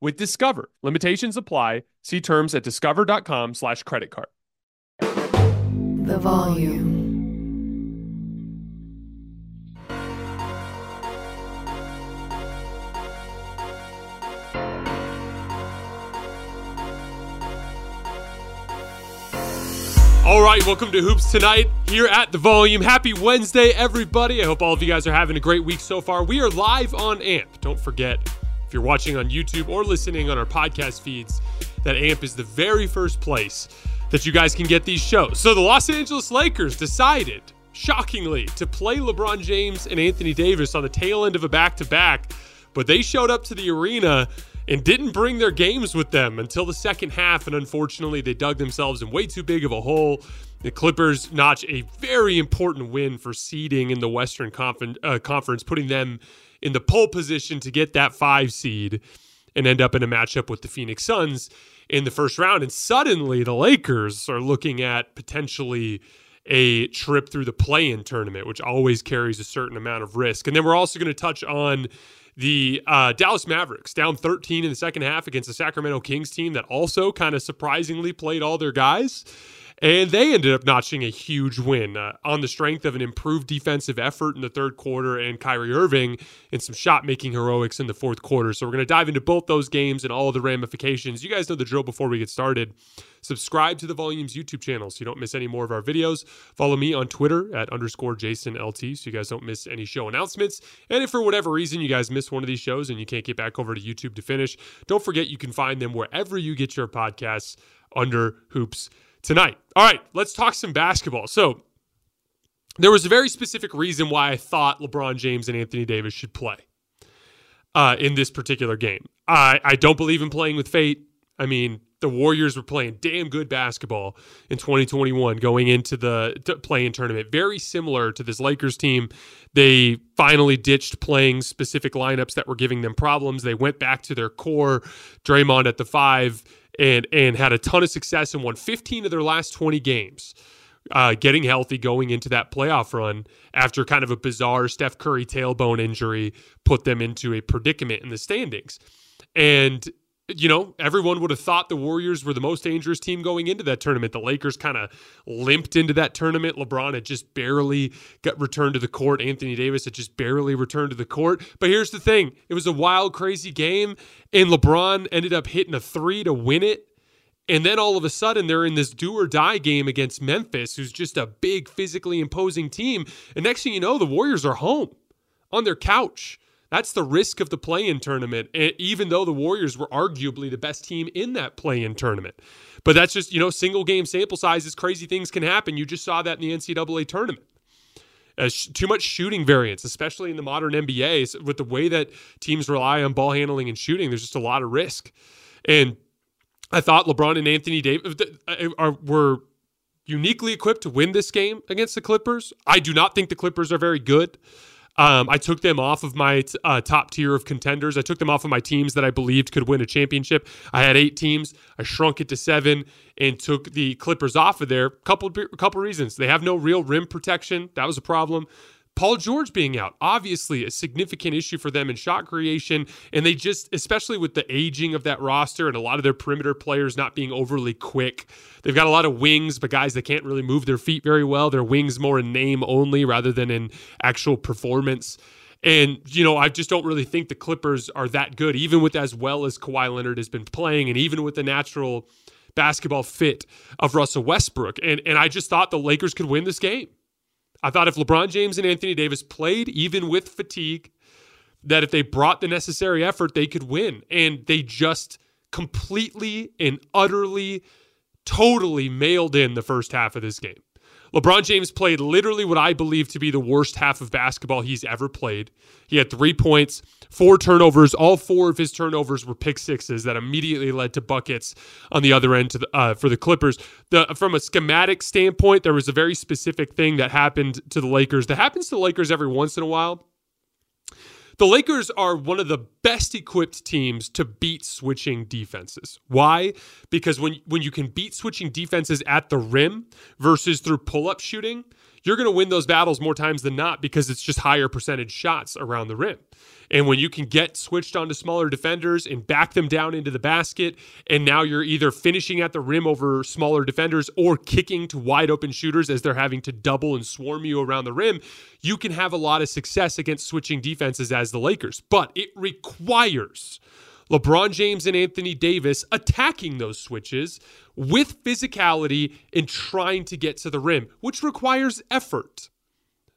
with Discover. Limitations apply. See terms at discover.com slash credit card. The volume. All right, welcome to Hoops Tonight here at the Volume. Happy Wednesday, everybody. I hope all of you guys are having a great week so far. We are live on AMP. Don't forget, if you're watching on YouTube or listening on our podcast feeds, that AMP is the very first place that you guys can get these shows. So the Los Angeles Lakers decided, shockingly, to play LeBron James and Anthony Davis on the tail end of a back to back, but they showed up to the arena and didn't bring their games with them until the second half. And unfortunately, they dug themselves in way too big of a hole. The Clippers notch a very important win for seeding in the Western Confer- uh, Conference, putting them in the pole position to get that five seed and end up in a matchup with the Phoenix Suns in the first round. And suddenly, the Lakers are looking at potentially a trip through the play in tournament, which always carries a certain amount of risk. And then we're also going to touch on the uh, Dallas Mavericks down 13 in the second half against the Sacramento Kings team that also kind of surprisingly played all their guys. And they ended up notching a huge win uh, on the strength of an improved defensive effort in the third quarter and Kyrie Irving and some shot making heroics in the fourth quarter. So we're going to dive into both those games and all the ramifications. You guys know the drill before we get started. Subscribe to the Volumes YouTube channel so you don't miss any more of our videos. Follow me on Twitter at underscore Jason LT so you guys don't miss any show announcements. And if for whatever reason you guys miss one of these shows and you can't get back over to YouTube to finish, don't forget you can find them wherever you get your podcasts under Hoops tonight. All right, let's talk some basketball. So, there was a very specific reason why I thought LeBron James and Anthony Davis should play uh, in this particular game. I, I don't believe in playing with fate. I mean, the Warriors were playing damn good basketball in 2021 going into the play-in tournament. Very similar to this Lakers team. They finally ditched playing specific lineups that were giving them problems. They went back to their core, Draymond at the five, and and had a ton of success and won 15 of their last 20 games. Uh, getting healthy going into that playoff run after kind of a bizarre Steph Curry tailbone injury put them into a predicament in the standings. And you know, everyone would have thought the Warriors were the most dangerous team going into that tournament. The Lakers kind of limped into that tournament. LeBron had just barely got returned to the court. Anthony Davis had just barely returned to the court. But here's the thing it was a wild, crazy game, and LeBron ended up hitting a three to win it. And then all of a sudden, they're in this do or die game against Memphis, who's just a big, physically imposing team. And next thing you know, the Warriors are home on their couch that's the risk of the play in tournament, even though the Warriors were arguably the best team in that play in tournament. But that's just, you know, single game sample sizes, crazy things can happen. You just saw that in the NCAA tournament. Uh, sh- too much shooting variance, especially in the modern NBA, with the way that teams rely on ball handling and shooting, there's just a lot of risk. And I thought LeBron and Anthony Davis uh, are, were uniquely equipped to win this game against the Clippers. I do not think the Clippers are very good. Um, I took them off of my uh, top tier of contenders. I took them off of my teams that I believed could win a championship. I had eight teams. I shrunk it to seven and took the Clippers off of there. Couple couple reasons. They have no real rim protection. That was a problem. Paul George being out, obviously a significant issue for them in shot creation. And they just, especially with the aging of that roster and a lot of their perimeter players not being overly quick, they've got a lot of wings, but guys that can't really move their feet very well. Their wings more in name only rather than in actual performance. And, you know, I just don't really think the Clippers are that good, even with as well as Kawhi Leonard has been playing and even with the natural basketball fit of Russell Westbrook. And, and I just thought the Lakers could win this game. I thought if LeBron James and Anthony Davis played, even with fatigue, that if they brought the necessary effort, they could win. And they just completely and utterly, totally mailed in the first half of this game. LeBron James played literally what I believe to be the worst half of basketball he's ever played. He had three points, four turnovers. All four of his turnovers were pick sixes that immediately led to buckets on the other end the, uh, for the Clippers. The, from a schematic standpoint, there was a very specific thing that happened to the Lakers that happens to the Lakers every once in a while the Lakers are one of the best equipped teams to beat switching defenses. Why? Because when when you can beat switching defenses at the rim versus through pull-up shooting, you're going to win those battles more times than not because it's just higher percentage shots around the rim. And when you can get switched onto smaller defenders and back them down into the basket, and now you're either finishing at the rim over smaller defenders or kicking to wide open shooters as they're having to double and swarm you around the rim, you can have a lot of success against switching defenses as the Lakers. But it requires LeBron James and Anthony Davis attacking those switches with physicality and trying to get to the rim, which requires effort.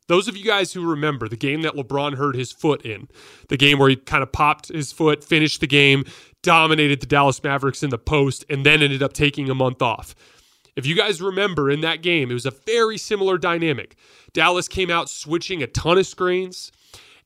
Those of you guys who remember the game that LeBron hurt his foot in, the game where he kind of popped his foot, finished the game, dominated the Dallas Mavericks in the post, and then ended up taking a month off. If you guys remember in that game, it was a very similar dynamic. Dallas came out switching a ton of screens,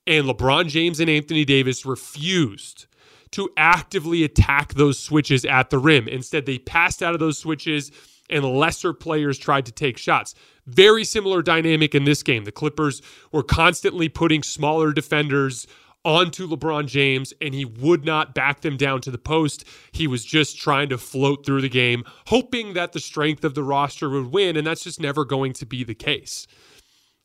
and LeBron James and Anthony Davis refused to actively attack those switches at the rim. Instead, they passed out of those switches and lesser players tried to take shots. Very similar dynamic in this game. The Clippers were constantly putting smaller defenders onto LeBron James and he would not back them down to the post. He was just trying to float through the game, hoping that the strength of the roster would win, and that's just never going to be the case.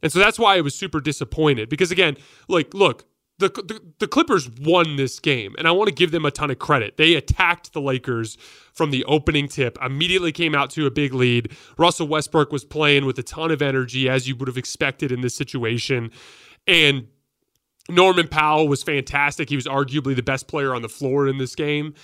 And so that's why I was super disappointed because again, like look, the, the, the Clippers won this game, and I want to give them a ton of credit. They attacked the Lakers from the opening tip, immediately came out to a big lead. Russell Westbrook was playing with a ton of energy, as you would have expected in this situation, and Norman Powell was fantastic. He was arguably the best player on the floor in this game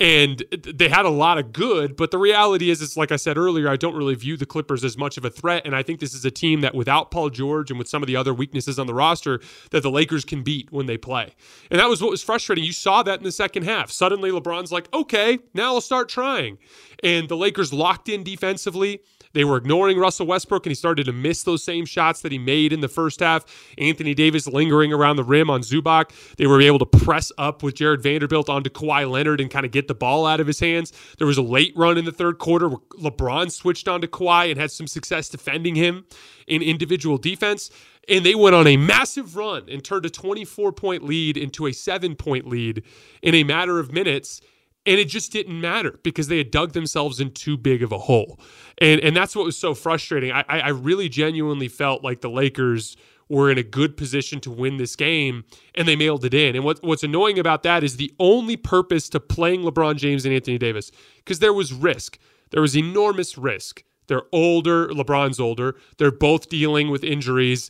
and they had a lot of good but the reality is it's like i said earlier i don't really view the clippers as much of a threat and i think this is a team that without paul george and with some of the other weaknesses on the roster that the lakers can beat when they play. And that was what was frustrating. You saw that in the second half. Suddenly lebron's like okay now i'll start trying. And the lakers locked in defensively they were ignoring Russell Westbrook, and he started to miss those same shots that he made in the first half. Anthony Davis lingering around the rim on Zubac. They were able to press up with Jarred Vanderbilt onto Kawhi Leonard and kind of get the ball out of his hands. There was a late run in the third quarter where LeBron switched onto Kawhi and had some success defending him in individual defense. And they went on a massive run and turned a 24 point lead into a seven point lead in a matter of minutes and it just didn't matter because they had dug themselves in too big of a hole. And and that's what was so frustrating. I, I really genuinely felt like the Lakers were in a good position to win this game and they mailed it in. And what, what's annoying about that is the only purpose to playing LeBron James and Anthony Davis, because there was risk. There was enormous risk. They're older, LeBron's older. They're both dealing with injuries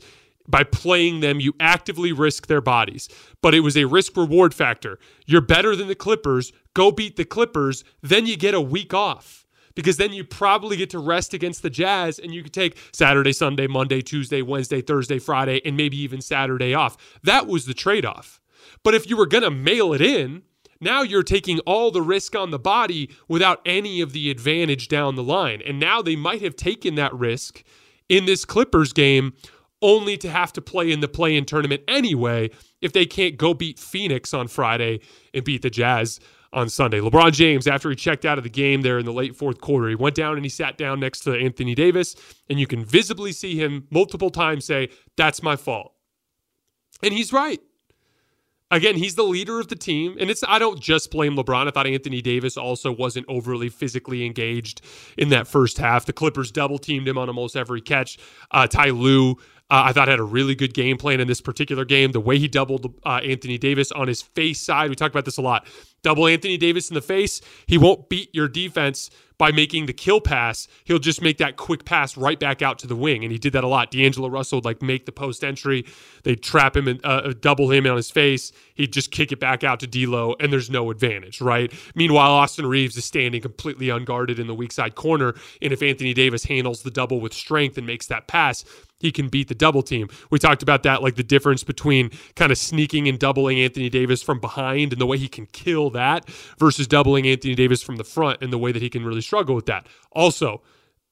by playing them, you actively risk their bodies. But it was a risk reward factor. You're better than the Clippers. Go beat the Clippers. Then you get a week off because then you probably get to rest against the Jazz and you could take Saturday, Sunday, Monday, Tuesday, Wednesday, Thursday, Friday, and maybe even Saturday off. That was the trade off. But if you were going to mail it in, now you're taking all the risk on the body without any of the advantage down the line. And now they might have taken that risk in this Clippers game only to have to play in the play in tournament anyway if they can't go beat Phoenix on Friday and beat the Jazz on Sunday. LeBron James, after he checked out of the game there in the late fourth quarter, he went down and he sat down next to Anthony Davis, and you can visibly see him multiple times say, That's my fault. And he's right. Again, he's the leader of the team, and it's I don't just blame LeBron. I thought Anthony Davis also wasn't overly physically engaged in that first half. The Clippers double teamed him on almost every catch. Uh, Ty Lue uh, I thought had a really good game plan in this particular game. The way he doubled uh, Anthony Davis on his face side, we talked about this a lot. Double Anthony Davis in the face, he won't beat your defense by making the kill pass. He'll just make that quick pass right back out to the wing, and he did that a lot. D'Angelo Russell would like make the post entry, they trap him and uh, double him on his face. He'd just kick it back out to D'Lo, and there's no advantage, right? Meanwhile, Austin Reaves is standing completely unguarded in the weak side corner, and if Anthony Davis handles the double with strength and makes that pass, he can beat the double team. We talked about that, like the difference between kind of sneaking and doubling Anthony Davis from behind and the way he can kill that versus doubling Anthony Davis from the front and the way that he can really struggle with that. Also,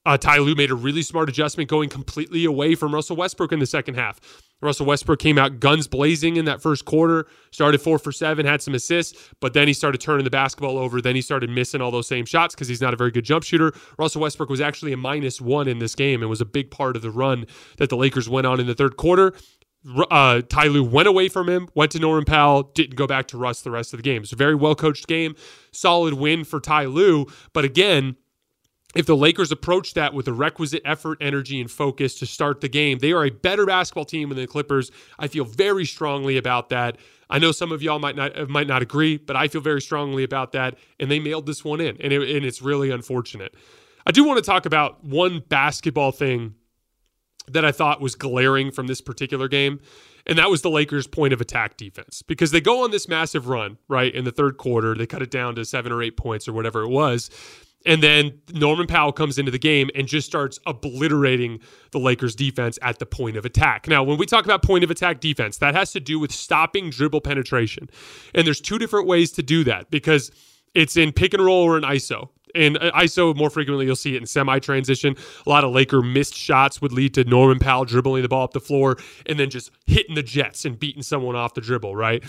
uh, Ty Lue made a really smart adjustment going completely away from Russell Westbrook in the second half. Russell Westbrook came out guns blazing in that first quarter, started four for seven, had some assists, but then he started turning the basketball over. Then he started missing all those same shots because he's not a very good jump shooter. Russell Westbrook was actually a minus one in this game and was a big part of the run that the Lakers went on in the third quarter. Uh, Ty Lue went away from him, went to Norman Powell, didn't go back to Russ the rest of the game. It's a very well coached game, solid win for Ty Lue. But again, if the Lakers approach that with the requisite effort, energy, and focus to start the game, they are a better basketball team than the Clippers. I feel very strongly about that. I know some of y'all might not might not agree, but I feel very strongly about that. And they mailed this one in, and, it, and it's really unfortunate. I do want to talk about one basketball thing that I thought was glaring from this particular game, and that was the Lakers' point of attack defense because they go on this massive run right in the third quarter. They cut it down to seven or eight points or whatever it was. And then Norman Powell comes into the game and just starts obliterating the Lakers defense at the point of attack. Now, when we talk about point of attack defense, that has to do with stopping dribble penetration. And there's two different ways to do that because it's in pick and roll or an ISO. In uh, ISO, more frequently, you'll see it in semi transition. A lot of Laker missed shots would lead to Norman Powell dribbling the ball up the floor and then just hitting the Jets and beating someone off the dribble, right?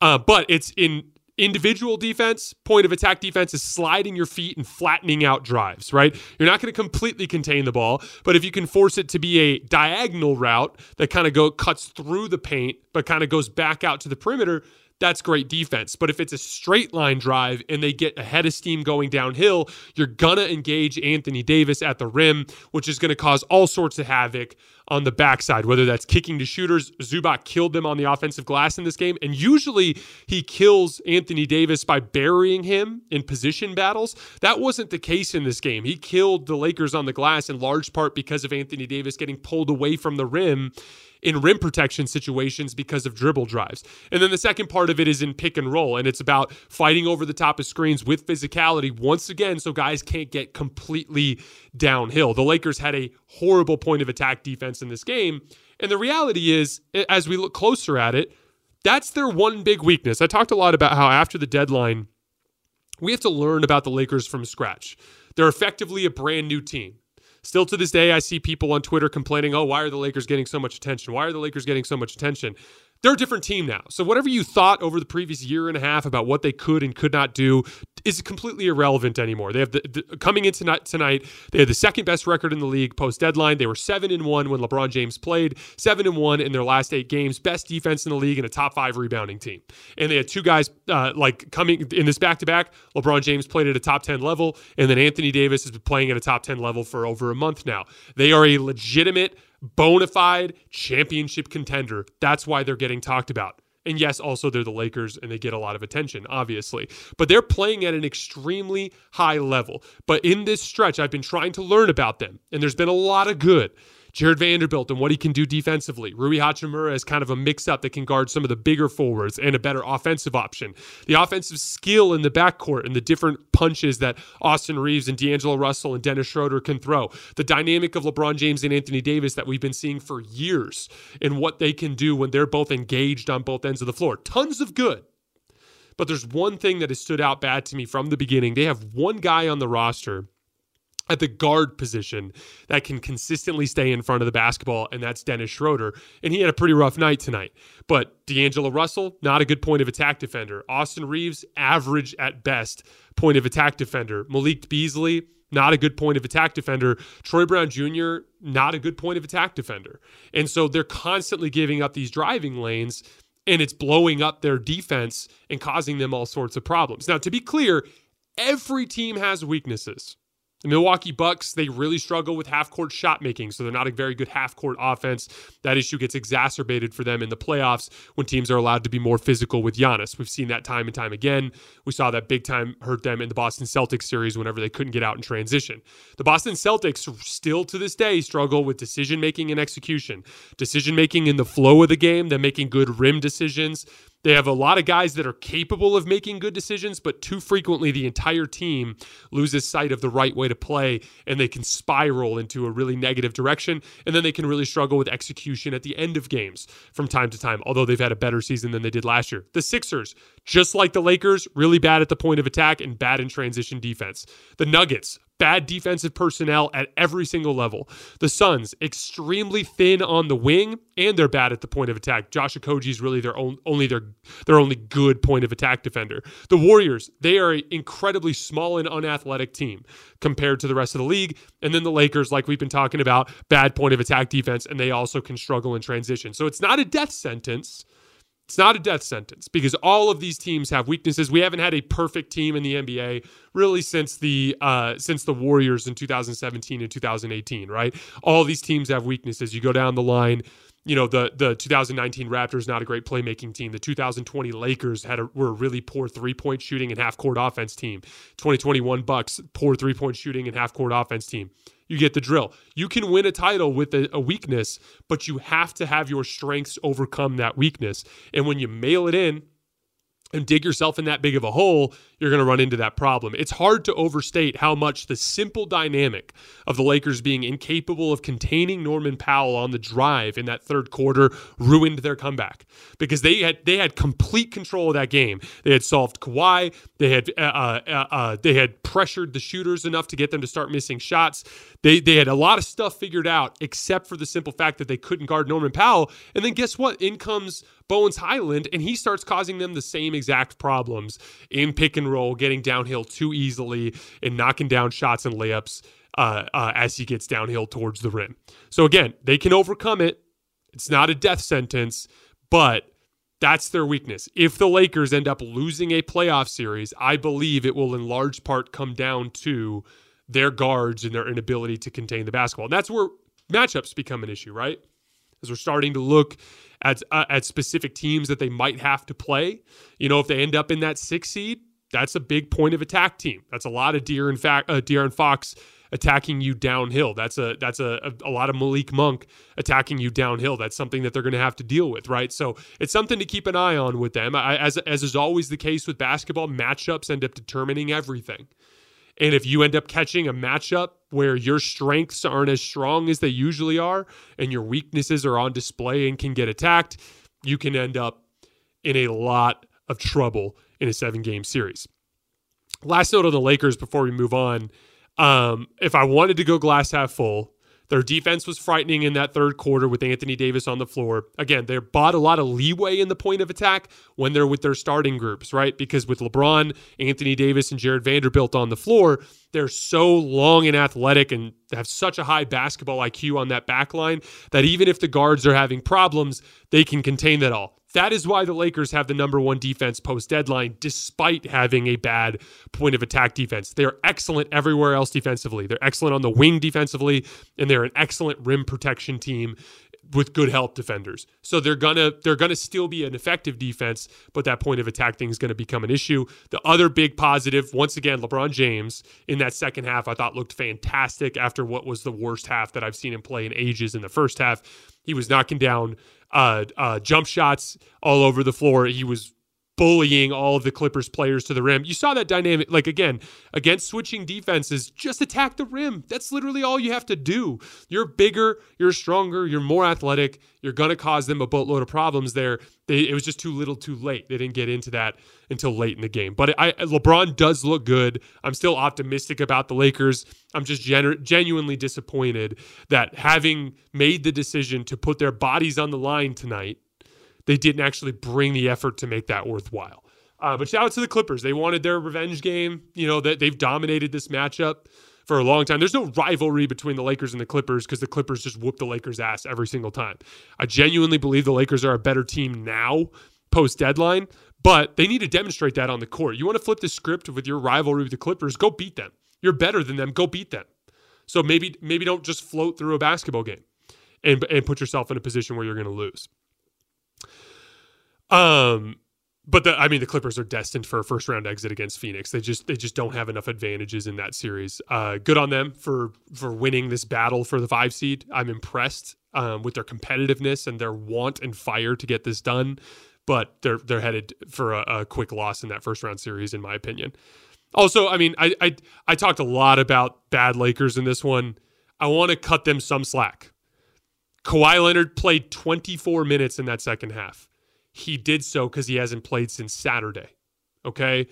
Uh, but it's in individual defense, point of attack defense is sliding your feet and flattening out drives, right? You're not going to completely contain the ball, but if you can force it to be a diagonal route that kind of go cuts through the paint but kind of goes back out to the perimeter, that's great defense. But if it's a straight line drive and they get ahead of steam going downhill, you're going to engage Anthony Davis at the rim, which is going to cause all sorts of havoc on the backside, whether that's kicking to shooters. Zubac killed them on the offensive glass in this game. And usually he kills Anthony Davis by burying him in position battles. That wasn't the case in this game. He killed the Lakers on the glass in large part because of Anthony Davis getting pulled away from the rim in rim protection situations because of dribble drives. And then the second part of it is in pick and roll, and it's about fighting over the top of screens with physicality once again so guys can't get completely downhill. The Lakers had a horrible point of attack defense in this game. And the reality is, as we look closer at it, that's their one big weakness. I talked a lot about how after the deadline, we have to learn about the Lakers from scratch. They're effectively a brand new team. Still to this day, I see people on Twitter complaining, oh, why are the Lakers getting so much attention? Why are the Lakers getting so much attention? They're a different team now. So whatever you thought over the previous year and a half about what they could and could not do is completely irrelevant anymore. They have the, the coming in tonight, tonight. They had the second best record in the league post deadline. They were seven and one when LeBron James played. Seven and one in their last eight games. Best defense in the league and a top five rebounding team. And they had two guys uh, like coming in this back to back. LeBron James played at a top ten level, and then Anthony Davis has been playing at a top ten level for over a month now. They are a legitimate bona fide championship contender. That's why they're getting talked about. And yes, also they're the Lakers and they get a lot of attention, obviously. But they're playing at an extremely high level. But in this stretch, I've been trying to learn about them, and there's been a lot of good. Jarred Vanderbilt and what he can do defensively. Rui Hachimura is kind of a mix up that can guard some of the bigger forwards and a better offensive option. The offensive skill in the backcourt and the different punches that Austin Reaves and D'Angelo Russell and Dennis Schroeder can throw. The dynamic of LeBron James and Anthony Davis that we've been seeing for years and what they can do when they're both engaged on both ends of the floor. Tons of good. But there's one thing that has stood out bad to me from the beginning. They have one guy on the roster at the guard position that can consistently stay in front of the basketball, and that's Dennis Schroeder. And he had a pretty rough night tonight. But D'Angelo Russell, not a good point of attack defender. Austin Reaves, average at best point of attack defender. Malik Beasley, not a good point of attack defender. Troy Brown Jr., not a good point of attack defender. And so they're constantly giving up these driving lanes and it's blowing up their defense and causing them all sorts of problems. Now, to be clear, every team has weaknesses. The Milwaukee Bucks, they really struggle with half court shot making, so they're not a very good half court offense. That issue gets exacerbated for them in the playoffs when teams are allowed to be more physical with Giannis. We've seen that time and time again. We saw that big time hurt them in the Boston Celtics series whenever they couldn't get out in transition. The Boston Celtics still to this day struggle with decision making and execution. Decision making in the flow of the game, them making good rim decisions they have a lot of guys that are capable of making good decisions, but too frequently the entire team loses sight of the right way to play and they can spiral into a really negative direction. And then they can really struggle with execution at the end of games from time to time, although they've had a better season than they did last year. The Sixers, just like the Lakers, really bad at the point of attack and bad in transition defense. The Nuggets, bad defensive personnel at every single level. The Suns, extremely thin on the wing, and they're bad at the point of attack. Josh Okogie is really their own, only their their only good point of attack defender. The Warriors, they are an incredibly small and unathletic team compared to the rest of the league. And then the Lakers, like we've been talking about, bad point of attack defense, and they also can struggle in transition. So it's not a death sentence it's not a death sentence because all of these teams have weaknesses. We haven't had a perfect team in the NBA really since the uh, since the Warriors in 2017 and 2018, right? All these teams have weaknesses. You go down the line, you know the the 2019 Raptors not a great playmaking team. The 2020 Lakers had a, were a really poor three point shooting and half court offense team. 2021 Bucks poor three point shooting and half court offense team. You get the drill. You can win a title with a, a, weakness, but you have to have your strengths overcome that weakness. And when you mail it in, and dig yourself in that big of a hole, you're going to run into that problem. It's hard to overstate how much the simple dynamic of the Lakers being incapable of containing Norman Powell on the drive in that third quarter ruined their comeback because they had they had complete control of that game. They had solved Kawhi. They had uh, uh, uh, uh they had pressured the shooters enough to get them to start missing shots. They they had a lot of stuff figured out, except for the simple fact that they couldn't guard Norman Powell. And then guess what? In comes Bones Hyland, and he starts causing them the same exact problems in pick and roll, getting downhill too easily and knocking down shots and layups uh, uh, as he gets downhill towards the rim. So again, they can overcome it. It's not a death sentence, but that's their weakness. If the Lakers end up losing a playoff series, I believe it will in large part come down to their guards and their inability to contain the basketball. And that's where matchups become an issue, right? As we're starting to look at uh, at specific teams that they might have to play. You know, if they end up in that six seed, that's a big point of attack team. That's a lot of De'Aaron, Fa- uh, De'Aaron Fox attacking you downhill. That's a that's a, a, a, lot of Malik Monk attacking you downhill. That's something that they're going to have to deal with, right? So it's something to keep an eye on with them. I, as as is always the case with basketball, matchups end up determining everything. And if you end up catching a matchup where your strengths aren't as strong as they usually are and your weaknesses are on display and can get attacked, you can end up in a lot of trouble in a seven game series. Last note on the Lakers before we move on. Um, if I wanted to go glass half full, their defense was frightening in that third quarter with Anthony Davis on the floor. Again, they bought a lot of leeway in the point of attack when they're with their starting groups, right? Because with LeBron, Anthony Davis, and Jarred Vanderbilt on the floor, they're so long and athletic and have such a high basketball IQ on that back line that even if the guards are having problems, they can contain that all. That is why the Lakers have the number one defense post deadline, despite having a bad point of attack defense. They're excellent everywhere else defensively. They're excellent on the wing defensively, and they're an excellent rim protection team with good help defenders. So they're gonna they're gonna still be an effective defense, but that point of attack thing is gonna become an issue. The other big positive, once again, LeBron James in that second half, I thought looked fantastic after what was the worst half that I've seen him play in ages in the first half. He was knocking down uh, uh, jump shots all over the floor. He was bullying all of the Clippers players to the rim. You saw that dynamic, like again, against switching defenses, just attack the rim. That's literally all you have to do. You're bigger, you're stronger, you're more athletic. You're going to cause them a boatload of problems there. They, it was just too little too late. They didn't get into that until late in the game. But I, LeBron does look good. I'm still optimistic about the Lakers. I'm just genu- genuinely disappointed that having made the decision to put their bodies on the line tonight, they didn't actually bring the effort to make that worthwhile. Uh, but shout out to the Clippers. They wanted their revenge game. You know that they've dominated this matchup for a long time. There's no rivalry between the Lakers and the Clippers because the Clippers just whoop the Lakers' ass every single time. I genuinely believe the Lakers are a better team now, post deadline, but they need to demonstrate that on the court. You want to flip the script with your rivalry with the Clippers? Go beat them. You're better than them. Go beat them. So maybe maybe don't just float through a basketball game and and put yourself in a position where you're going to lose. Um but the, I mean, the Clippers are destined for a first round exit against Phoenix. They just they just don't have enough advantages in that series. Uh, good on them for for winning this battle for the five seed. I'm impressed um, with their competitiveness and their want and fire to get this done. But they're they're headed for a, a quick loss in that first round series, in my opinion. Also, I mean, I I, I talked a lot about bad Lakers in this one. I want to cut them some slack. Kawhi Leonard played 24 minutes in that second half he did so because he hasn't played since Saturday. Okay.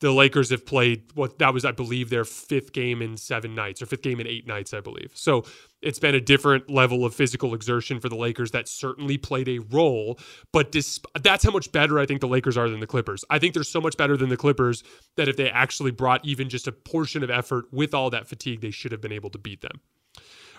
The Lakers have played what that was, I believe, their fifth game in seven nights or fifth game in eight nights, I believe. So it's been a different level of physical exertion for the Lakers that certainly played a role. But that's how much better I think the Lakers are than the Clippers. I think they're so much better than the Clippers that if they actually brought even just a portion of effort with all that fatigue, they should have been able to beat them.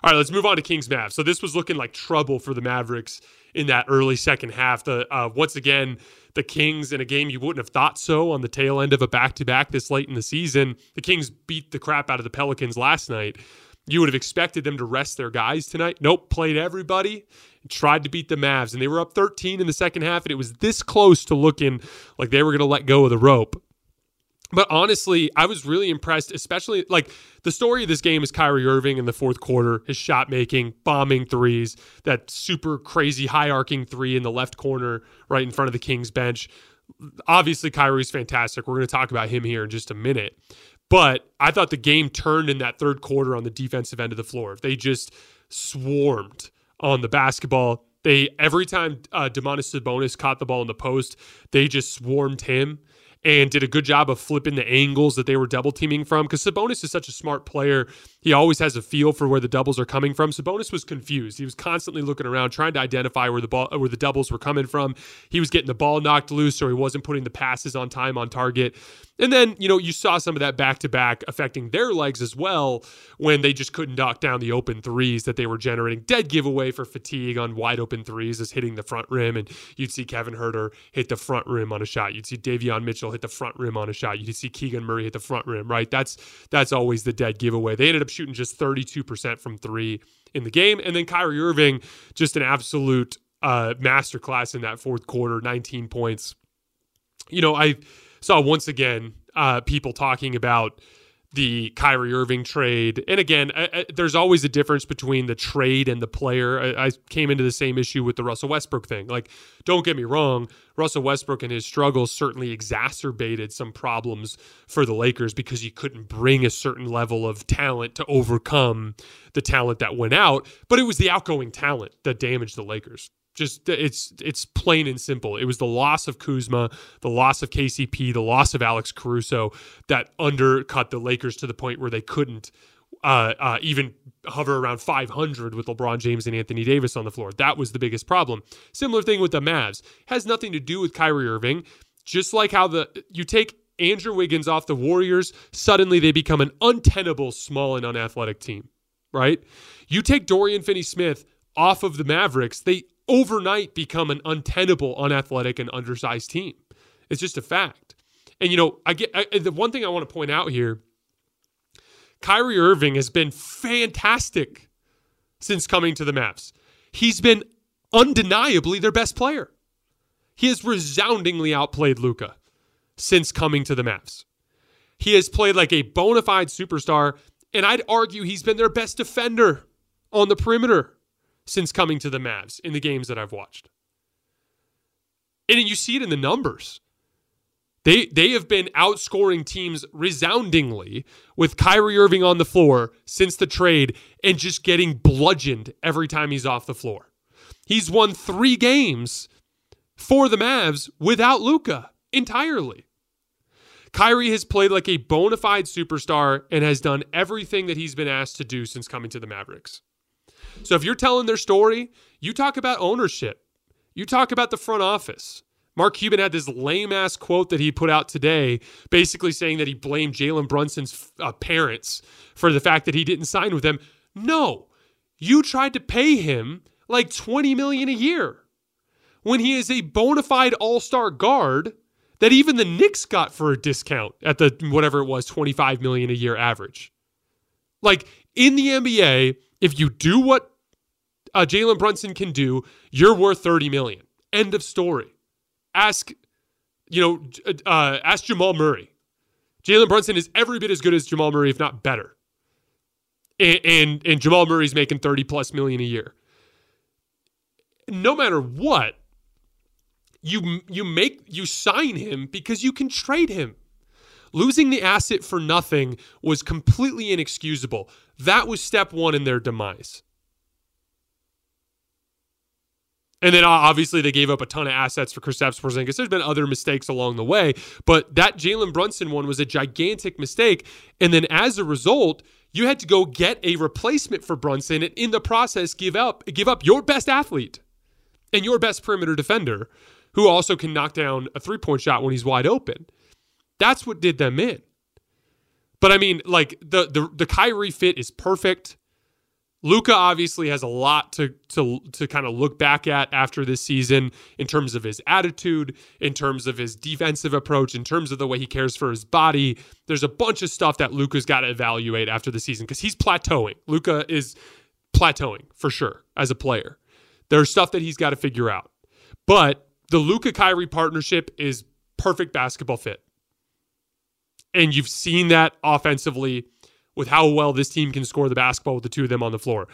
All right, let's move on to Kings Mavs. So this was looking like trouble for the Mavericks in that early second half. The uh, once again the Kings in a game you wouldn't have thought so on the tail end of a back to back this late in the season. The Kings beat the crap out of the Pelicans last night. You would have expected them to rest their guys tonight. Nope, played everybody, tried to beat the Mavs, and they were up 13 in the second half, and it was this close to looking like they were going to let go of the rope. But honestly, I was really impressed, especially like the story of this game is Kyrie Irving in the fourth quarter, his shot making, bombing threes, that super crazy high arcing three in the left corner right in front of the Kings bench. Obviously, Kyrie's fantastic. We're going to talk about him here in just a minute. But I thought the game turned in that third quarter on the defensive end of the floor. They just swarmed on the basketball. They every time uh, Domantas Sabonis caught the ball in the post, they just swarmed him and did a good job of flipping the angles that they were double teaming from. Because Sabonis is such a smart player, he always has a feel for where the doubles are coming from. Sabonis was confused. He was constantly looking around, trying to identify where the ball, where the doubles were coming from. He was getting the ball knocked loose, or he wasn't putting the passes on time on target. And then, you know, you saw some of that back to back affecting their legs as well when they just couldn't knock down the open threes that they were generating. Dead giveaway for fatigue on wide open threes is hitting the front rim. And you'd see Kevin Huerter hit the front rim on a shot. You'd see Davion Mitchell hit the front rim on a shot. You'd see Keegan Murray hit the front rim, right? That's that's always the dead giveaway. They ended up shooting just 32% from three in the game. And then Kyrie Irving, just an absolute uh, masterclass in that fourth quarter, 19 points. You know, I saw once again uh, people talking about the Kyrie Irving trade. And again, I, I, there's always a difference between the trade and the player. I, I, came into the same issue with the Russell Westbrook thing. Like, don't get me wrong, Russell Westbrook and his struggles certainly exacerbated some problems for the Lakers because he couldn't bring a certain level of talent to overcome the talent that went out. But it was the outgoing talent that damaged the Lakers just it's it's plain and simple. It was the loss of Kuzma, the loss of KCP, the loss of Alex Caruso that undercut the Lakers to the point where they couldn't uh, uh, even hover around 500 with LeBron James and Anthony Davis on the floor. That was the biggest problem. Similar thing with the Mavs has nothing to do with Kyrie Irving. Just like how the you take Andrew Wiggins off the Warriors, suddenly they become an untenable, small and unathletic team. Right? You take Dorian Finney-Smith off of the Mavericks, they overnight become an untenable, unathletic, and undersized team. It's just a fact. And you know, I get I, the one thing I want to point out here. Kyrie Irving has been fantastic since coming to the Mavs. He's been undeniably their best player. He has resoundingly outplayed Luka since coming to the Mavs. He has played like a bona fide superstar, and I'd argue he's been their best defender on the perimeter since coming to the Mavs in the games that I've watched. And you see it in the numbers. They they have been outscoring teams resoundingly with Kyrie Irving on the floor since the trade and just getting bludgeoned every time he's off the floor. He's won 3 games for the Mavs without Luka entirely. Kyrie has played like a bona fide superstar and has done everything that he's been asked to do since coming to the Mavericks. So if you're telling their story, you talk about ownership, you talk about the front office. Mark Cuban had this lame ass quote that he put out today, basically saying that he blamed Jalen Brunson's uh, parents for the fact that he didn't sign with them. No, you tried to pay him like 20 million a year when he is a bona fide all-star guard that even the Knicks got for a discount at the whatever it was 25 million a year average. Like in the NBA, if you do what uh, Jalen Brunson can do, you're worth 30 million. End of story. Ask, you know, uh, ask Jamal Murray. Jalen Brunson is every bit as good as Jamal Murray, if not better. And, and, and Jamal Murray's making 30 plus million a year. No matter what, you you make you sign him because you can trade him. Losing the asset for nothing was completely inexcusable. That was step 1 in their demise. And then uh, obviously they gave up a ton of assets for Kristaps Porzingis. There's been other mistakes along the way, but that Jalen Brunson one was a gigantic mistake. And then as a result, you had to go get a replacement for Brunson, and in the process, give up give up your best athlete and your best perimeter defender, who also can knock down a three point shot when he's wide open. That's what did them in. But I mean, like the the the Kyrie fit is perfect. Luka obviously has a lot to to to kind of look back at after this season in terms of his attitude, in terms of his defensive approach, in terms of the way he cares for his body. There's a bunch of stuff that Luka's got to evaluate after the season because he's plateauing. Luka is plateauing for sure as a player. There's stuff that he's got to figure out. But the Luka Kyrie partnership is perfect basketball fit. And you've seen that offensively with how well this team can score the basketball with the two of them on the floor.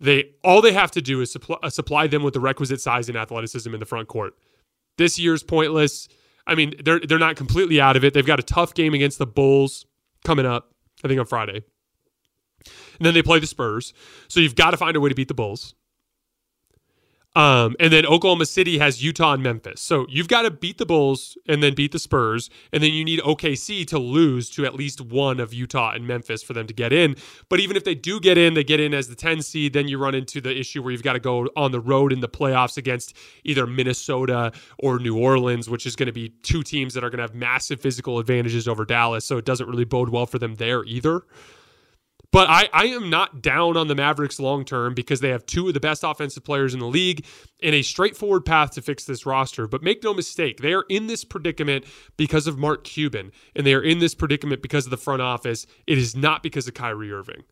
They all they have to do is supply, uh, supply them with the requisite size and athleticism in the front court. This year's pointless. I mean, they're they're not completely out of it. They've got a tough game against the Bulls coming up. I think on Friday. And then they play the Spurs. So you've got to find a way to beat the Bulls. Um, and then Oklahoma City has Utah and Memphis. So you've got to beat the Bulls and then beat the Spurs. And then you need OKC to lose to at least one of Utah and Memphis for them to get in. But even if they do get in, they get in as the 10 seed, then you run into the issue where you've got to go on the road in the playoffs against either Minnesota or New Orleans, which is going to be two teams that are going to have massive physical advantages over Dallas. So it doesn't really bode well for them there either. But I, I am not down on the Mavericks long term because they have two of the best offensive players in the league and a straightforward path to fix this roster. But make no mistake, they are in this predicament because of Mark Cuban, and they are in this predicament because of the front office. It is not because of Kyrie Irving.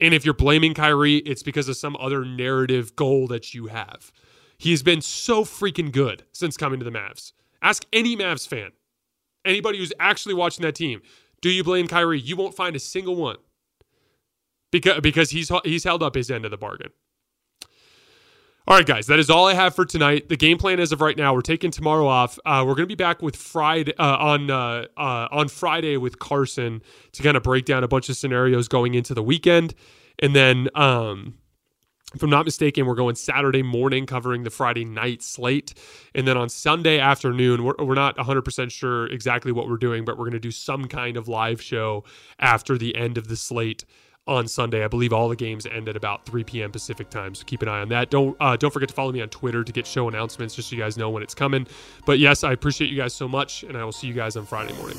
And if you're blaming Kyrie, it's because of some other narrative goal that you have. He has been so freaking good since coming to the Mavs. Ask any Mavs fan, anybody who's actually watching that team, do you blame Kyrie? You won't find a single one because because he's he's held up his end of the bargain. All right, guys, that is all I have for tonight. The game plan as of right now, we're taking tomorrow off. Uh, we're going to be back with Friday uh, on uh, uh, on Friday with Carson to kind of break down a bunch of scenarios going into the weekend, and then. Um, if I'm not mistaken, we're going Saturday morning covering the Friday night slate. And then on Sunday afternoon, we're, we're not 100% sure exactly what we're doing, but we're going to do some kind of live show after the end of the slate on Sunday. I believe all the games end at about 3 p.m. Pacific time, so keep an eye on that. Don't uh, don't forget to follow me on Twitter to get show announcements, just so you guys know when it's coming. But yes, I appreciate you guys so much, and I will see you guys on Friday morning.